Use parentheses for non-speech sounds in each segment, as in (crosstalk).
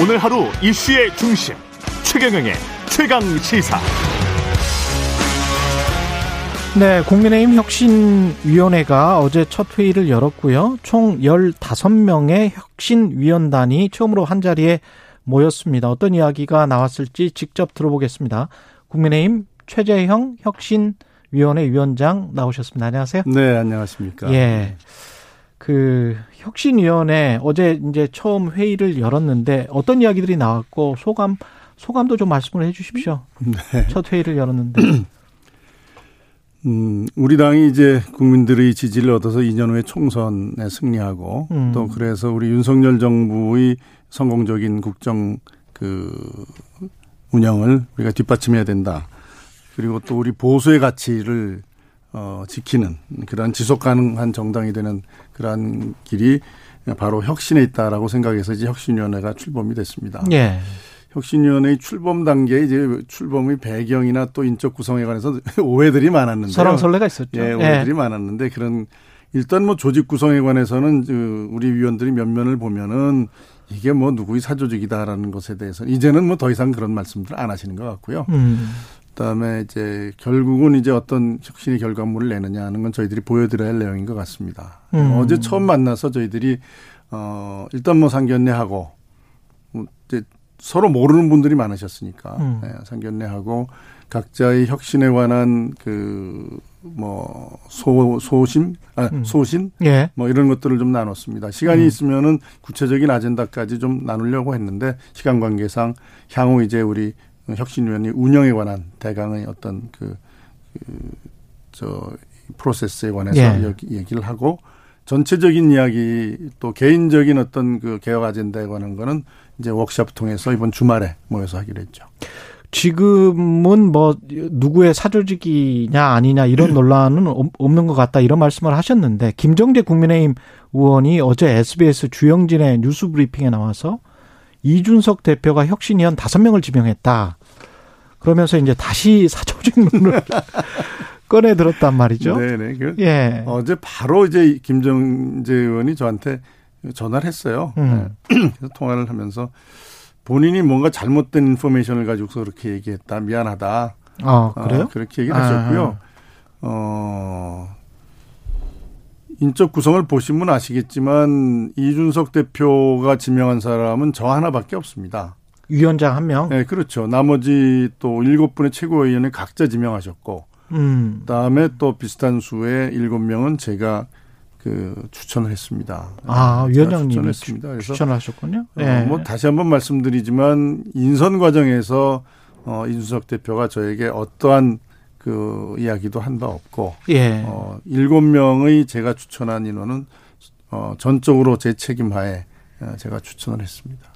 오늘 하루 이슈의 중심 최경영의 최강 시사. 네, 국민의힘 혁신위원회가 어제 첫 회의를 열었고요. 총 15명의 혁신위원단이 처음으로 한자리에 모였습니다. 어떤 이야기가 나왔을지 직접 들어보겠습니다. 국민의힘 최재형 혁신위원회 위원장 나오셨습니다. 안녕하세요. 네, 안녕하십니까. 예. 그 혁신위원회 어제 이제 처음 회의를 열었는데 어떤 이야기들이 나왔고 소감 소감도 좀 말씀을 해 주십시오. 네. 첫 회의를 열었는데. (clears throat) 음, 우리 당이 이제 국민들의 지지를 얻어서 2년 후에 총선에 승리하고 음. 또 그래서 우리 윤석열 정부의 성공적인 국정 그 운영을 우리가 뒷받침해야 된다. 그리고 또 우리 보수의 가치를 어, 지키는 그러한 지속 가능한 정당이 되는 그러한 길이 바로 혁신에 있다라고 생각해서 이제 혁신위원회가 출범이 됐습니다. 예. 혁신위원회의 출범 단계에 이제 출범의 배경이나 또 인적 구성에 관해서 (laughs) 오해들이 많았는데 설왕설래가 있었죠. 예, 오해들이 예. 많았는데 그런 일단 뭐 조직 구성에 관해서는 우리 위원들이 면면을 보면은 이게 뭐 누구의 사조직이다라는 것에 대해서 이제는 뭐 더 이상 그런 말씀들 안 하시는 것 같고요. 음. 그다음에 이제 결국은 이제 어떤 혁신의 결과물을 내느냐 하는 건 저희들이 보여드려야 할 내용인 것 같습니다. 음. 어제 처음 만나서 저희들이 어 일단 뭐 상견례하고 뭐 이제 서로 모르는 분들이 많으셨으니까 음. 네, 상견례하고 각자의 혁신에 관한 그 뭐 소 소심 아 음. 소신 예. 뭐 이런 것들을 좀 나눴습니다. 시간이 음. 있으면은 구체적인 아젠다까지 좀 나누려고 했는데 시간 관계상 향후 이제 우리 혁신위원회 운영에 관한 대강의 어떤 그, 그 저 프로세스에 관해서 예. 얘기를 하고 전체적인 이야기 또 개인적인 어떤 그 개혁 아젠다에 관한 거는 이제 워크샵 통해서 이번 주말에 모여서 하기로 했죠. 지금은 뭐 누구의 사조직이냐 아니냐 이런 (clears throat) 논란은 없는 것 같다 이런 말씀을 하셨는데 김정재 국민의힘 의원이 어제 SBS 주영진의 뉴스 브리핑에 나와서 이준석 대표가 혁신위원 다섯 명을 지명했다. 그러면서 이제 다시 (laughs) 사조직론을 (laughs) 꺼내 들었단 말이죠. 네네. 그 예. 어제 바로 이제 김정재 의원이 저한테 전화를 했어요. 음. 네. (clears throat) 그래서 통화를 하면서 본인이 뭔가 잘못된 인포메이션을 가지고서 그렇게 얘기했다. 미안하다. 아, 그래요? 어, 그렇게 얘기를 하셨고요. 아. 어, 인적 구성을 보시면 아시겠지만 이준석 대표가 지명한 사람은 저 하나밖에 없습니다. 위원장 한 명? 네, 그렇죠. 나머지 또 일곱 분의 최고위원을 각자 지명하셨고, 음. 그다음에 또 비슷한 수의 일곱 명은 제가 그 추천을 했습니다. 아, 네, 위원장님이 추천했습니다. 그래서 추천하셨군요. 네. 어, 뭐 다시 한번 말씀드리지만 인선 과정에서 어, 이준석 대표가 저에게 어떠한 그 이야기도 한 바 없고, 예. 어, 일곱 명의 제가 추천한 인원은 어, 전적으로 제 책임하에 어, 제가 추천을 했습니다.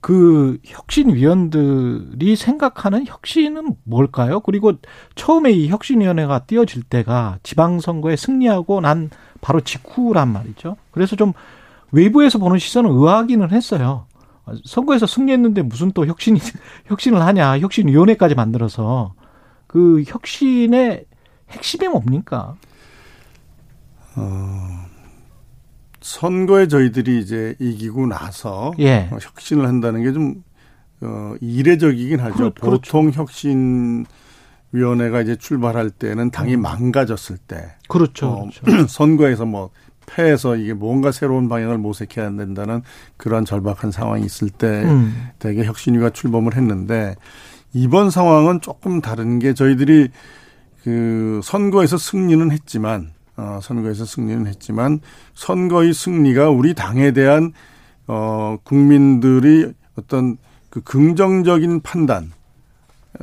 그 혁신위원들이 생각하는 혁신은 뭘까요? 그리고 처음에 이 혁신위원회가 띄어질 때가 지방선거에 승리하고 난 바로 직후란 말이죠. 그래서 좀 외부에서 보는 시선은 의아하기는 했어요. 선거에서 승리했는데 무슨 또 혁신, (laughs) 혁신을 하냐. 혁신위원회까지 만들어서 그 혁신의 핵심이 뭡니까? 어, 선거에 저희들이 이제 이기고 나서 예. 어, 혁신을 한다는 게 좀 어, 이례적이긴 하죠. 그, 그렇죠. 보통 혁신 위원회가 이제 출발할 때는 당이 음. 망가졌을 때 그렇죠. 어, 그렇죠. (clears throat) 선거에서 뭐 패해서 이게 뭔가 새로운 방향을 모색해야 된다는 그런 절박한 상황이 있을 때 음. 대개 혁신위가 출범을 했는데 이번 상황은 조금 다른 게 저희들이 그 선거에서 승리는 했지만 어, 선거에서 승리는 했지만 선거의 승리가 우리 당에 대한 어, 국민들이 어떤 그 긍정적인 판단,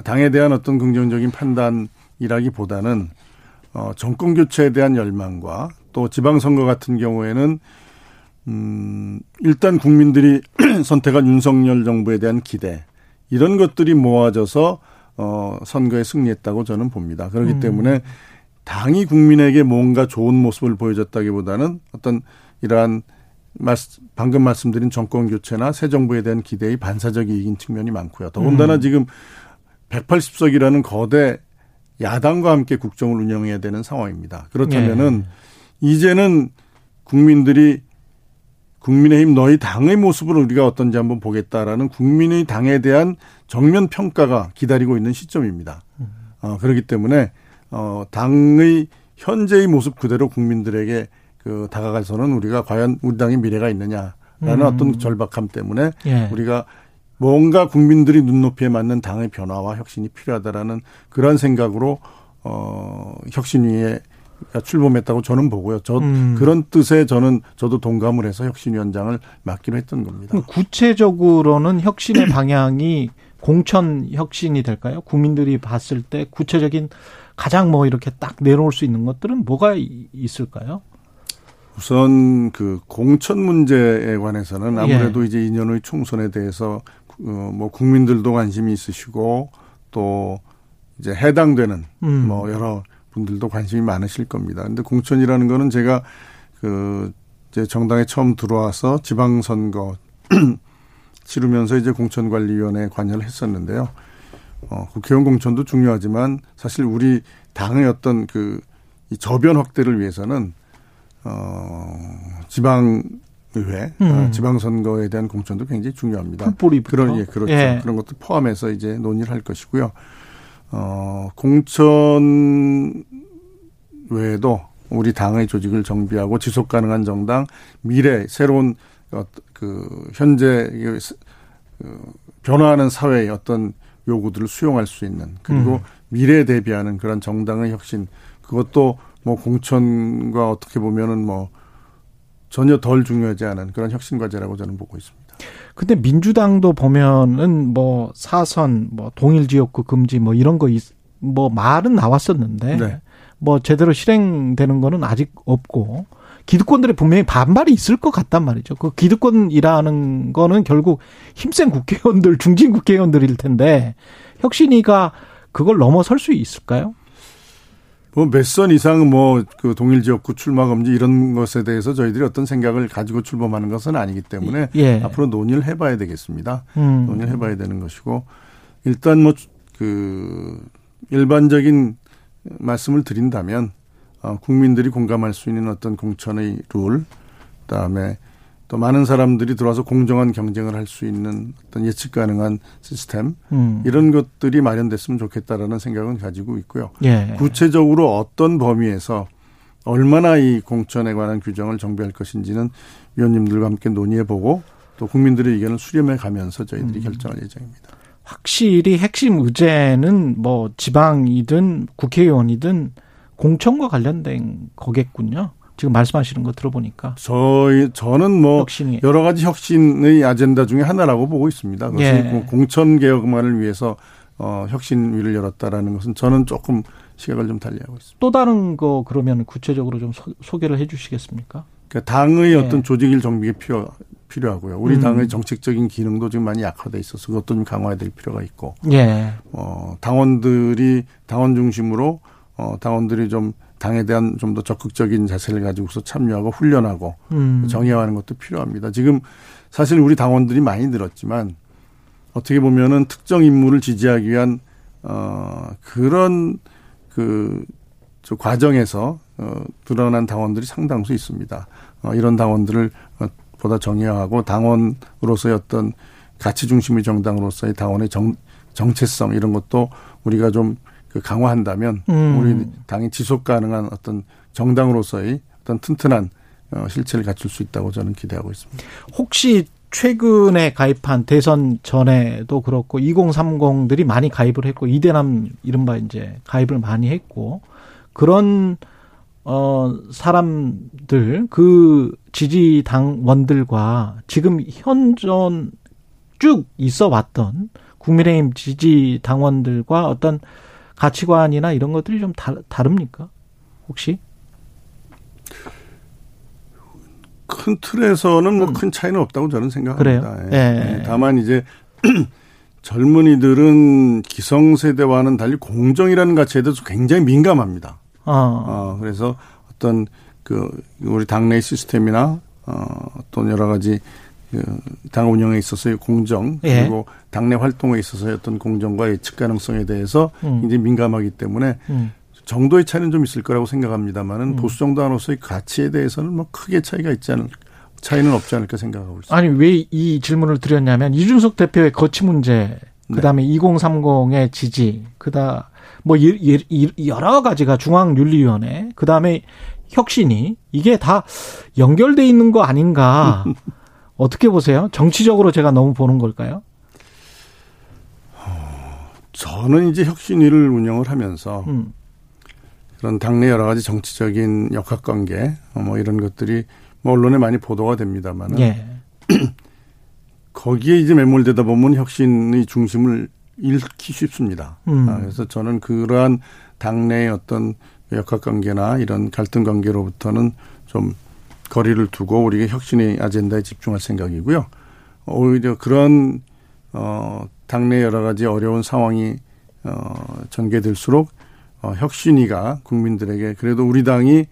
당에 대한 어떤 긍정적인 판단이라기보다는 어, 정권 교체에 대한 열망과 또 지방선거 같은 경우에는 음, 일단 국민들이 (clears throat) 선택한 윤석열 정부에 대한 기대 이런 것들이 모아져서 어, 선거에 승리했다고 저는 봅니다. 그렇기 음. 때문에 당이 국민에게 뭔가 좋은 모습을 보여줬다기보다는 어떤 이러한 방금 말씀드린 정권 교체나 새 정부에 대한 기대의 반사적인 측면이 많고요. 더군다나 음. 지금 180석이라는 거대 야당과 함께 국정을 운영해야 되는 상황입니다. 그렇다면은 예. 이제는 국민들이 국민의힘 너희 당의 모습을 우리가 어떤지 한번 보겠다라는 국민의 당에 대한 정면 평가가 기다리고 있는 시점입니다. 어, 그렇기 때문에 어, 당의 현재의 모습 그대로 국민들에게 그 다가가서는 우리가 과연 우리 당의 미래가 있느냐라는 음. 어떤 절박함 때문에 예. 우리가 뭔가 국민들이 눈높이에 맞는 당의 변화와 혁신이 필요하다라는 그런 생각으로 어 혁신 위에 출범했다고 저는 보고요. 저 음. 그런 뜻에 저는 저도 동감을 해서 혁신위원장을 맡기로 했던 겁니다. 구체적으로는 혁신의 (clears throat) 방향이 공천 혁신이 될까요? 국민들이 봤을 때 구체적인 가장 뭐 이렇게 딱 내놓을 수 있는 것들은 뭐가 있을까요? 우선 그 공천 문제에 관해서는 아무래도 예. 이제 2년 의 총선에 대해서 어뭐 국민들도 관심이 있으시고 또 이제 해당되는 음. 뭐 여러 분들도 관심이 많으실 겁니다. 근데 공천이라는 거는 제가 그 이제 정당에 처음 들어와서 지방선거 (clears throat) 치르면서 이제 공천관리위원회에 관여를 했었는데요. 어, 국회의원 공천도 중요하지만 사실 우리 당의 어떤 그 이 저변 확대를 위해서는 어, 지방 의회, 음. 어, 지방선거에 대한 공천도 굉장히 중요합니다. 풀뿌리부터. 그런 예, 그렇죠. 예. 그런 것도 포함해서 이제 논의를 할 것이고요. 어, 공천 외에도 우리 당의 조직을 정비하고 지속 가능한 정당, 미래 새로운 그 현재 그 변화하는 사회의 어떤 요구들을 수용할 수 있는 그리고 음. 미래에 대비하는 그런 정당의 혁신 그것도 뭐 공천과 어떻게 보면은 뭐 전혀 덜 중요하지 않은 그런 혁신 과제라고 저는 보고 있습니다. 근데 민주당도 보면은 뭐 사선 뭐 동일 지역구 금지 뭐 이런 거뭐 말은 나왔었는데 네. 뭐 제대로 실행되는 거는 아직 없고 기득권들의 분명히 반발이 있을 것 같단 말이죠. 그 기득권이라는 거는 결국 힘센 국회의원들, 중진 국회의원들일 텐데 혁신이가 그걸 넘어설 수 있을까요? 뭐몇선 이상 뭐 그 동일 지역구 출마 금지 이런 것에 대해서 저희들이 어떤 생각을 가지고 출범하는 것은 아니기 때문에 예. 앞으로 논의를 해봐야 되겠습니다. 음. 논의를 해봐야 되는 것이고 일단 뭐 그 일반적인 말씀을 드린다면 어, 국민들이 공감할 수 있는 어떤 공천의 룰, 그다음에 또 많은 사람들이 들어와서 공정한 경쟁을 할 수 있는 어떤 예측 가능한 시스템 음. 이런 것들이 마련됐으면 좋겠다라는 생각은 가지고 있고요. 예. 구체적으로 어떤 범위에서 얼마나 이 공천에 관한 규정을 정비할 것인지는 위원님들과 함께 논의해보고 또 국민들의 의견을 수렴해 가면서 저희들이 음. 결정할 예정입니다. 확실히 핵심 의제는 뭐 지방이든 국회의원이든 공천과 관련된 거겠군요. 지금 말씀하시는 거 들어보니까 저희 저는 뭐 혁신이. 여러 가지 혁신의 아젠다 중에 하나라고 보고 있습니다. 그것이 예. 공천 개혁만을 위해서 어, 혁신위를 열었다라는 것은 저는 조금 시각을 좀 달리하고 있습니다. 또 다른 거 그러면 구체적으로 좀 소, 개를 해 주시겠습니까? 그러니까 당의 예. 어떤 조직일 정비가 필요 필요하고요. 우리 음. 당의 정책적인 기능도 지금 많이 약화돼 있어서 그것도 좀 강화될 필요가 있고, 예. 어, 당원들이 당원 중심으로 어, 당원들이 좀 당에 대한 좀 더 적극적인 자세를 가지고서 참여하고 훈련하고 음. 정의화하는 것도 필요합니다. 지금 사실 우리 당원들이 많이 늘었지만 어떻게 보면은 특정 인물을 지지하기 위한 어 그런 그 저 과정에서 어 드러난 당원들이 상당수 있습니다. 어 이런 당원들을 어, 보다 정의화하고 당원으로서의 어떤 가치 중심의 정당으로서의 당원의 정 정체성 이런 것도 우리가 좀 그 강화한다면 음. 우리 당이 지속 가능한 어떤 정당으로서의 어떤 튼튼한 어, 실체를 갖출 수 있다고 저는 기대하고 있습니다. 혹시 최근에 가입한 대선 전에도 그렇고 2030들이 많이 가입을 했고 이대남 이른바 이제 가입을 많이 했고 그런 어 사람들 그 지지 당원들과 지금 현존 쭉 있어 왔던 국민의힘 지지 당원들과 어떤 가치관이나 이런 것들이 좀 다, 다릅니까? 혹시? 큰 틀에서는 뭐큰 음. 차이는 없다고 저는 생각합니다. 그래요? 예. 예. 다만 이제 (clears throat) 젊은이들은 기성세대와는 달리 공정이라는 가치에 대해서 굉장히 민감합니다. 어. 어 그래서 어떤 그 우리 당내 시스템이나 어 어떤 여러 가지 그 당 운영에 있어서의 공정 예. 그리고 예. 당내 활동에 있어서의 어떤 공정과 예측 가능성에 대해서 음. 굉장히 민감하기 때문에 음. 정도의 차이는 좀 있을 거라고 생각합니다만은 음. 보수 정당으로서의 가치에 대해서는 뭐 크게 차이가 있지 않을 차이는 없지 않을까 생각하고 있습니다. 아니 왜 이 질문을 드렸냐면 이준석 대표의 거치 문제, 그다음에 네. 2030의 지지, 그다 뭐 여러 가지가 중앙윤리위원회, 그다음에 혁신이 이게 다 연결돼 있는 거 아닌가? (laughs) 어떻게 보세요? 정치적으로 제가 너무 보는 걸까요? 저는 이제 혁신위를 운영을 하면서 음. 그런 당내 여러 가지 정치적인 역학관계 뭐 이런 것들이 뭐 언론에 많이 보도가 됩니다만은 예. (clears throat) 거기에 이제 매몰되다 보면 혁신의 중심을 잃기 쉽습니다. 음. 아, 그래서 저는 그러한 당내의 어떤 역학관계나 이런 갈등 관계로부터는 좀 거리를 두고 우리가 혁신의 아젠다에 집중할 생각이고요. 오히려 그런 어 당내 여러 가지 어려운 상황이 어 전개될수록 어 혁신이가 국민들에게 그래도 우리 당이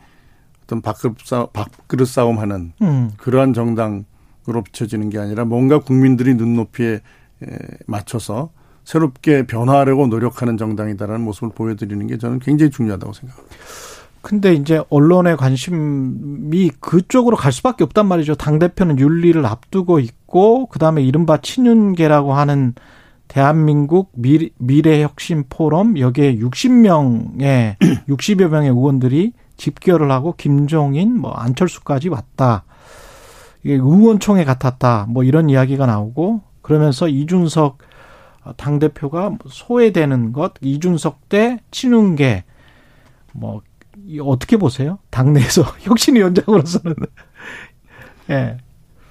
어떤 밥그릇 싸움, 밥그릇 싸움하는 음. 그러한 정당으로 비춰지는 게 아니라 뭔가 국민들이 눈높이에 맞춰서 새롭게 변화하려고 노력하는 정당이다라는 모습을 보여드리는 게 저는 굉장히 중요하다고 생각합니다. 근데 이제 언론의 관심이 그쪽으로 갈 수밖에 없단 말이죠. 당 대표는 윤리를 앞두고 있고 그다음에 이른바 친윤계라고 하는 대한민국 미래, 혁신 포럼 여기에 60명의 60여 (clears throat) 명의 의원들이 집결을 하고 김종인 뭐 안철수까지 왔다. 이게 의원총회 같았다. 뭐 이런 이야기가 나오고 그러면서 이준석 당 대표가 소외되는 것, 이준석 때 친윤계 뭐 어떻게 보세요? 당내에서 (laughs) 혁신위원장으로서는 예. 네.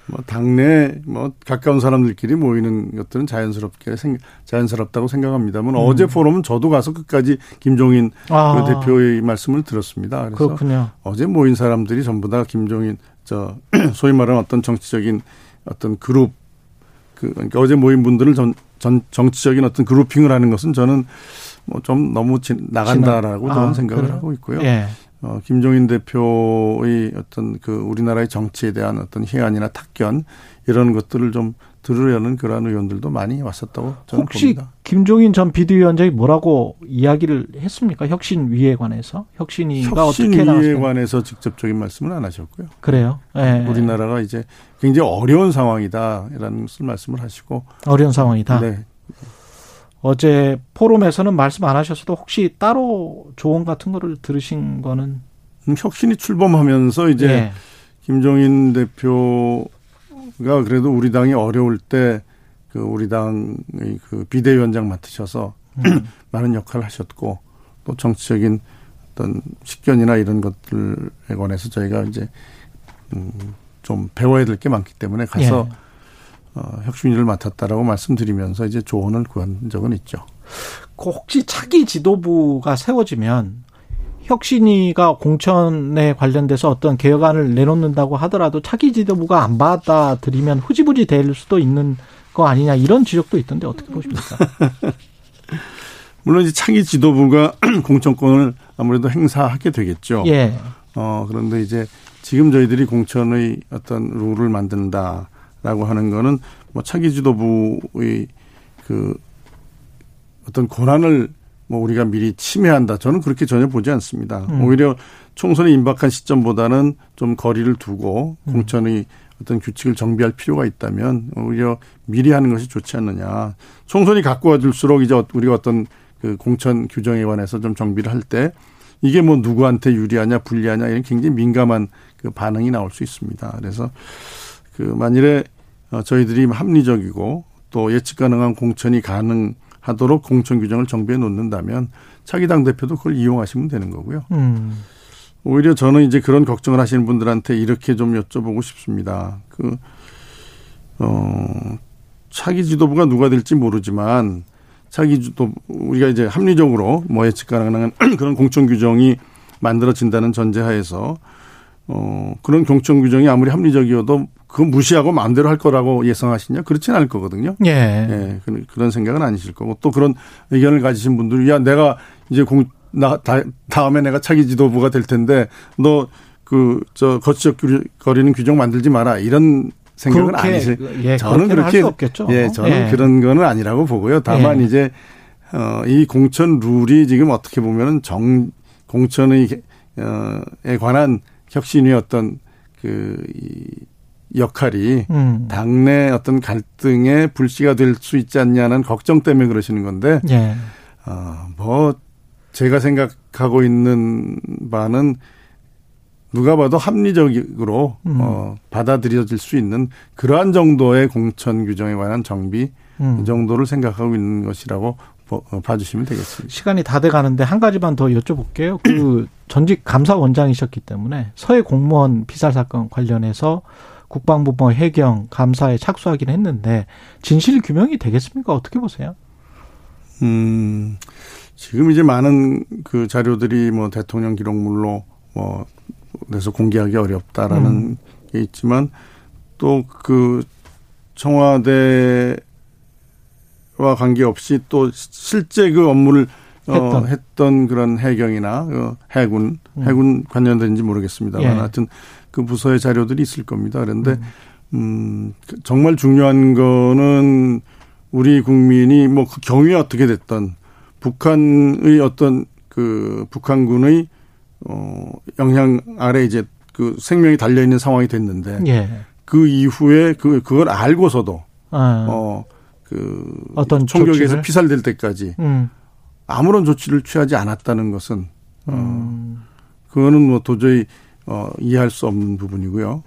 뭐 당내 뭐 가까운 사람들끼리 모이는 것들은 자연스럽게 생 자연스럽다고 생각합니다만 음. 어제 포럼은 저도 가서 끝까지 김종인 아. 그 대표의 말씀을 들었습니다. 그래서 그렇군요. 어제 모인 사람들이 전부 다 김종인 저 (clears throat) 소위 말하는 어떤 정치적인 어떤 그룹 그 그러니까 어제 모인 분들을 전, 전 정치적인 어떤 그룹핑을 하는 것은 저는 뭐 좀 너무 지, 나간다라고 아, 저는 생각을 그래요? 하고 있고요. 예. 어, 김종인 대표의 어떤 그 우리나라의 정치에 대한 어떤 희안이나 탁견 이런 것들을 좀 들으려는 그러한 의원들도 많이 왔었다고 저는 혹시 봅니다. 김종인 전 비대위원장이 뭐라고 이야기를 했습니까? 혁신 위에 관해서 혁신위가 혁신위에 어떻게 관해서 직접적인 말씀은 안 하셨고요. 그래요. 네. 우리나라가 이제 굉장히 어려운 상황이다라는 말씀을 하시고 어려운 상황이다. 네. 어제 포럼에서는 말씀 안 하셨어도 혹시 따로 조언 같은 거를 들으신 거는 음, 혁신이 출범하면서 이제 예. 김종인 대표가 그래도 우리 당이 어려울 때 그 우리 당의 그 비대위원장 맡으셔서 음. (clears throat) 많은 역할을 하셨고 또 정치적인 어떤 식견이나 이런 것들에 관해서 저희가 이제 음좀 배워야 될 게 많기 때문에 가서 예. 어, 혁신위를 맡았다라고 말씀드리면서 이제 조언을 구한 적은 있죠. 그 혹시 차기 지도부가 세워지면 혁신위가 공천에 관련돼서 어떤 개혁안을 내놓는다고 하더라도 차기 지도부가 안 받아들이면 후지부지 될 수도 있는 거 아니냐 이런 지적도 있던데 어떻게 보십니까? (laughs) 물론 이제 차기 지도부가 (clears throat) 공천권을 아무래도 행사하게 되겠죠. 예. 어 그런데 이제 지금 저희들이 공천의 어떤 룰을 만든다. 라고 하는 거는 뭐 차기 지도부의 그 어떤 권한을 뭐 우리가 미리 침해한다. 저는 그렇게 전혀 보지 않습니다. 음. 오히려 총선이 임박한 시점보다는 좀 거리를 두고 음. 공천의 어떤 규칙을 정비할 필요가 있다면 오히려 미리 하는 것이 좋지 않느냐. 총선이 갖고 와줄수록 이제 우리가 어떤 그 공천 규정에 관해서 좀 정비를 할 때 이게 뭐 누구한테 유리하냐 불리하냐 이런 굉장히 민감한 그 반응이 나올 수 있습니다. 그래서 그 만일에 어, 저희들이 합리적이고 또 예측 가능한 공천이 가능하도록 공천 규정을 정비해 놓는다면 차기 당 대표도 그걸 이용하시면 되는 거고요. 음. 오히려 저는 이제 그런 걱정을 하시는 분들한테 이렇게 좀 여쭤보고 싶습니다. 그, 어, 차기 지도부가 누가 될지 모르지만 차기 지도, 우리가 이제 합리적으로 뭐 예측 가능한 (clears throat) 그런 공천 규정이 만들어진다는 전제하에서 어, 그런 공천 규정이 아무리 합리적이어도 그거 무시하고 마음대로 할 거라고 예상하시냐? 그렇진 않을 거거든요. 예. 예. 그런 생각은 아니실 거고 또 그런 의견을 가지신 분들이 야, 내가 이제 공, 나, 다, 다음에 내가 차기 지도부가 될 텐데 너 그, 저, 거치적 거리는 규정 만들지 마라. 이런 생각은 아니실. 예, 저는 그렇게. 예, 저는 예. 그런 거는 아니라고 보고요. 다만 예. 이제, 어, 이 공천 룰이 지금 어떻게 보면은 정, 공천의, 어, 에 관한 혁신이 어떤 그, 이, 역할이 음. 당내 어떤 갈등의 불씨가 될 수 있지 않냐는 걱정 때문에 그러시는 건데, 예. 어, 뭐, 제가 생각하고 있는 바는 누가 봐도 합리적으로 음. 어, 받아들여질 수 있는 그러한 정도의 공천 규정에 관한 정비 음. 이 정도를 생각하고 있는 것이라고 어, 봐주시면 되겠습니다. 시간이 다 돼 가는데 한 가지만 더 여쭤볼게요. 그 (clears throat) 전직 감사원장이셨기 때문에 서해 공무원 피살 사건 관련해서 국방부 뭐 해경 감사에 착수하긴 했는데 진실 규명이 되겠습니까? 어떻게 보세요? 음 지금 이제 많은 그 자료들이 뭐 대통령 기록물로 뭐 그래서 공개하기 어렵다라는 음. 게 있지만 또 그 청와대 와 관계없이 또 실제 그 업무를 어, 했던, 어, 했던 그런 해경이나 어, 해군 음. 해군 관련된지 모르겠습니다만 예. 하여튼 그 부서의 자료들이 있을 겁니다. 그런데 음. 음 정말 중요한 거는 우리 국민이 뭐 그 경위가 어떻게 됐던 북한의 어떤 그 북한군의 어 영향 아래 이제 그 생명이 달려 있는 상황이 됐는데 예. 그 이후에 그 그걸 알고서도 아. 어그 어떤 총격에서 조치를? 피살될 때까지 음. 아무런 조치를 취하지 않았다는 것은 어 음. 그거는 뭐 도저히 어 이해할 수 없는 부분이고요.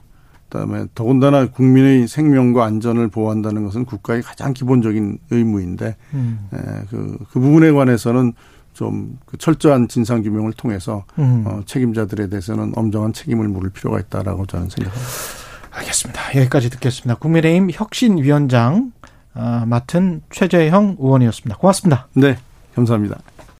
그다음에 더군다나 국민의 생명과 안전을 보호한다는 것은 국가의 가장 기본적인 의무인데 음. 에, 그, 그 부분에 관해서는 좀그 철저한 진상 규명을 통해서 음. 어, 책임자들에 대해서는 엄정한 책임을 물을 필요가 있다라고 저는 생각합니다. 알겠습니다. 여기까지 듣겠습니다. 국민의힘 혁신위원장 아, 맡은 최재형 의원이었습니다. 고맙습니다. 네, 감사합니다.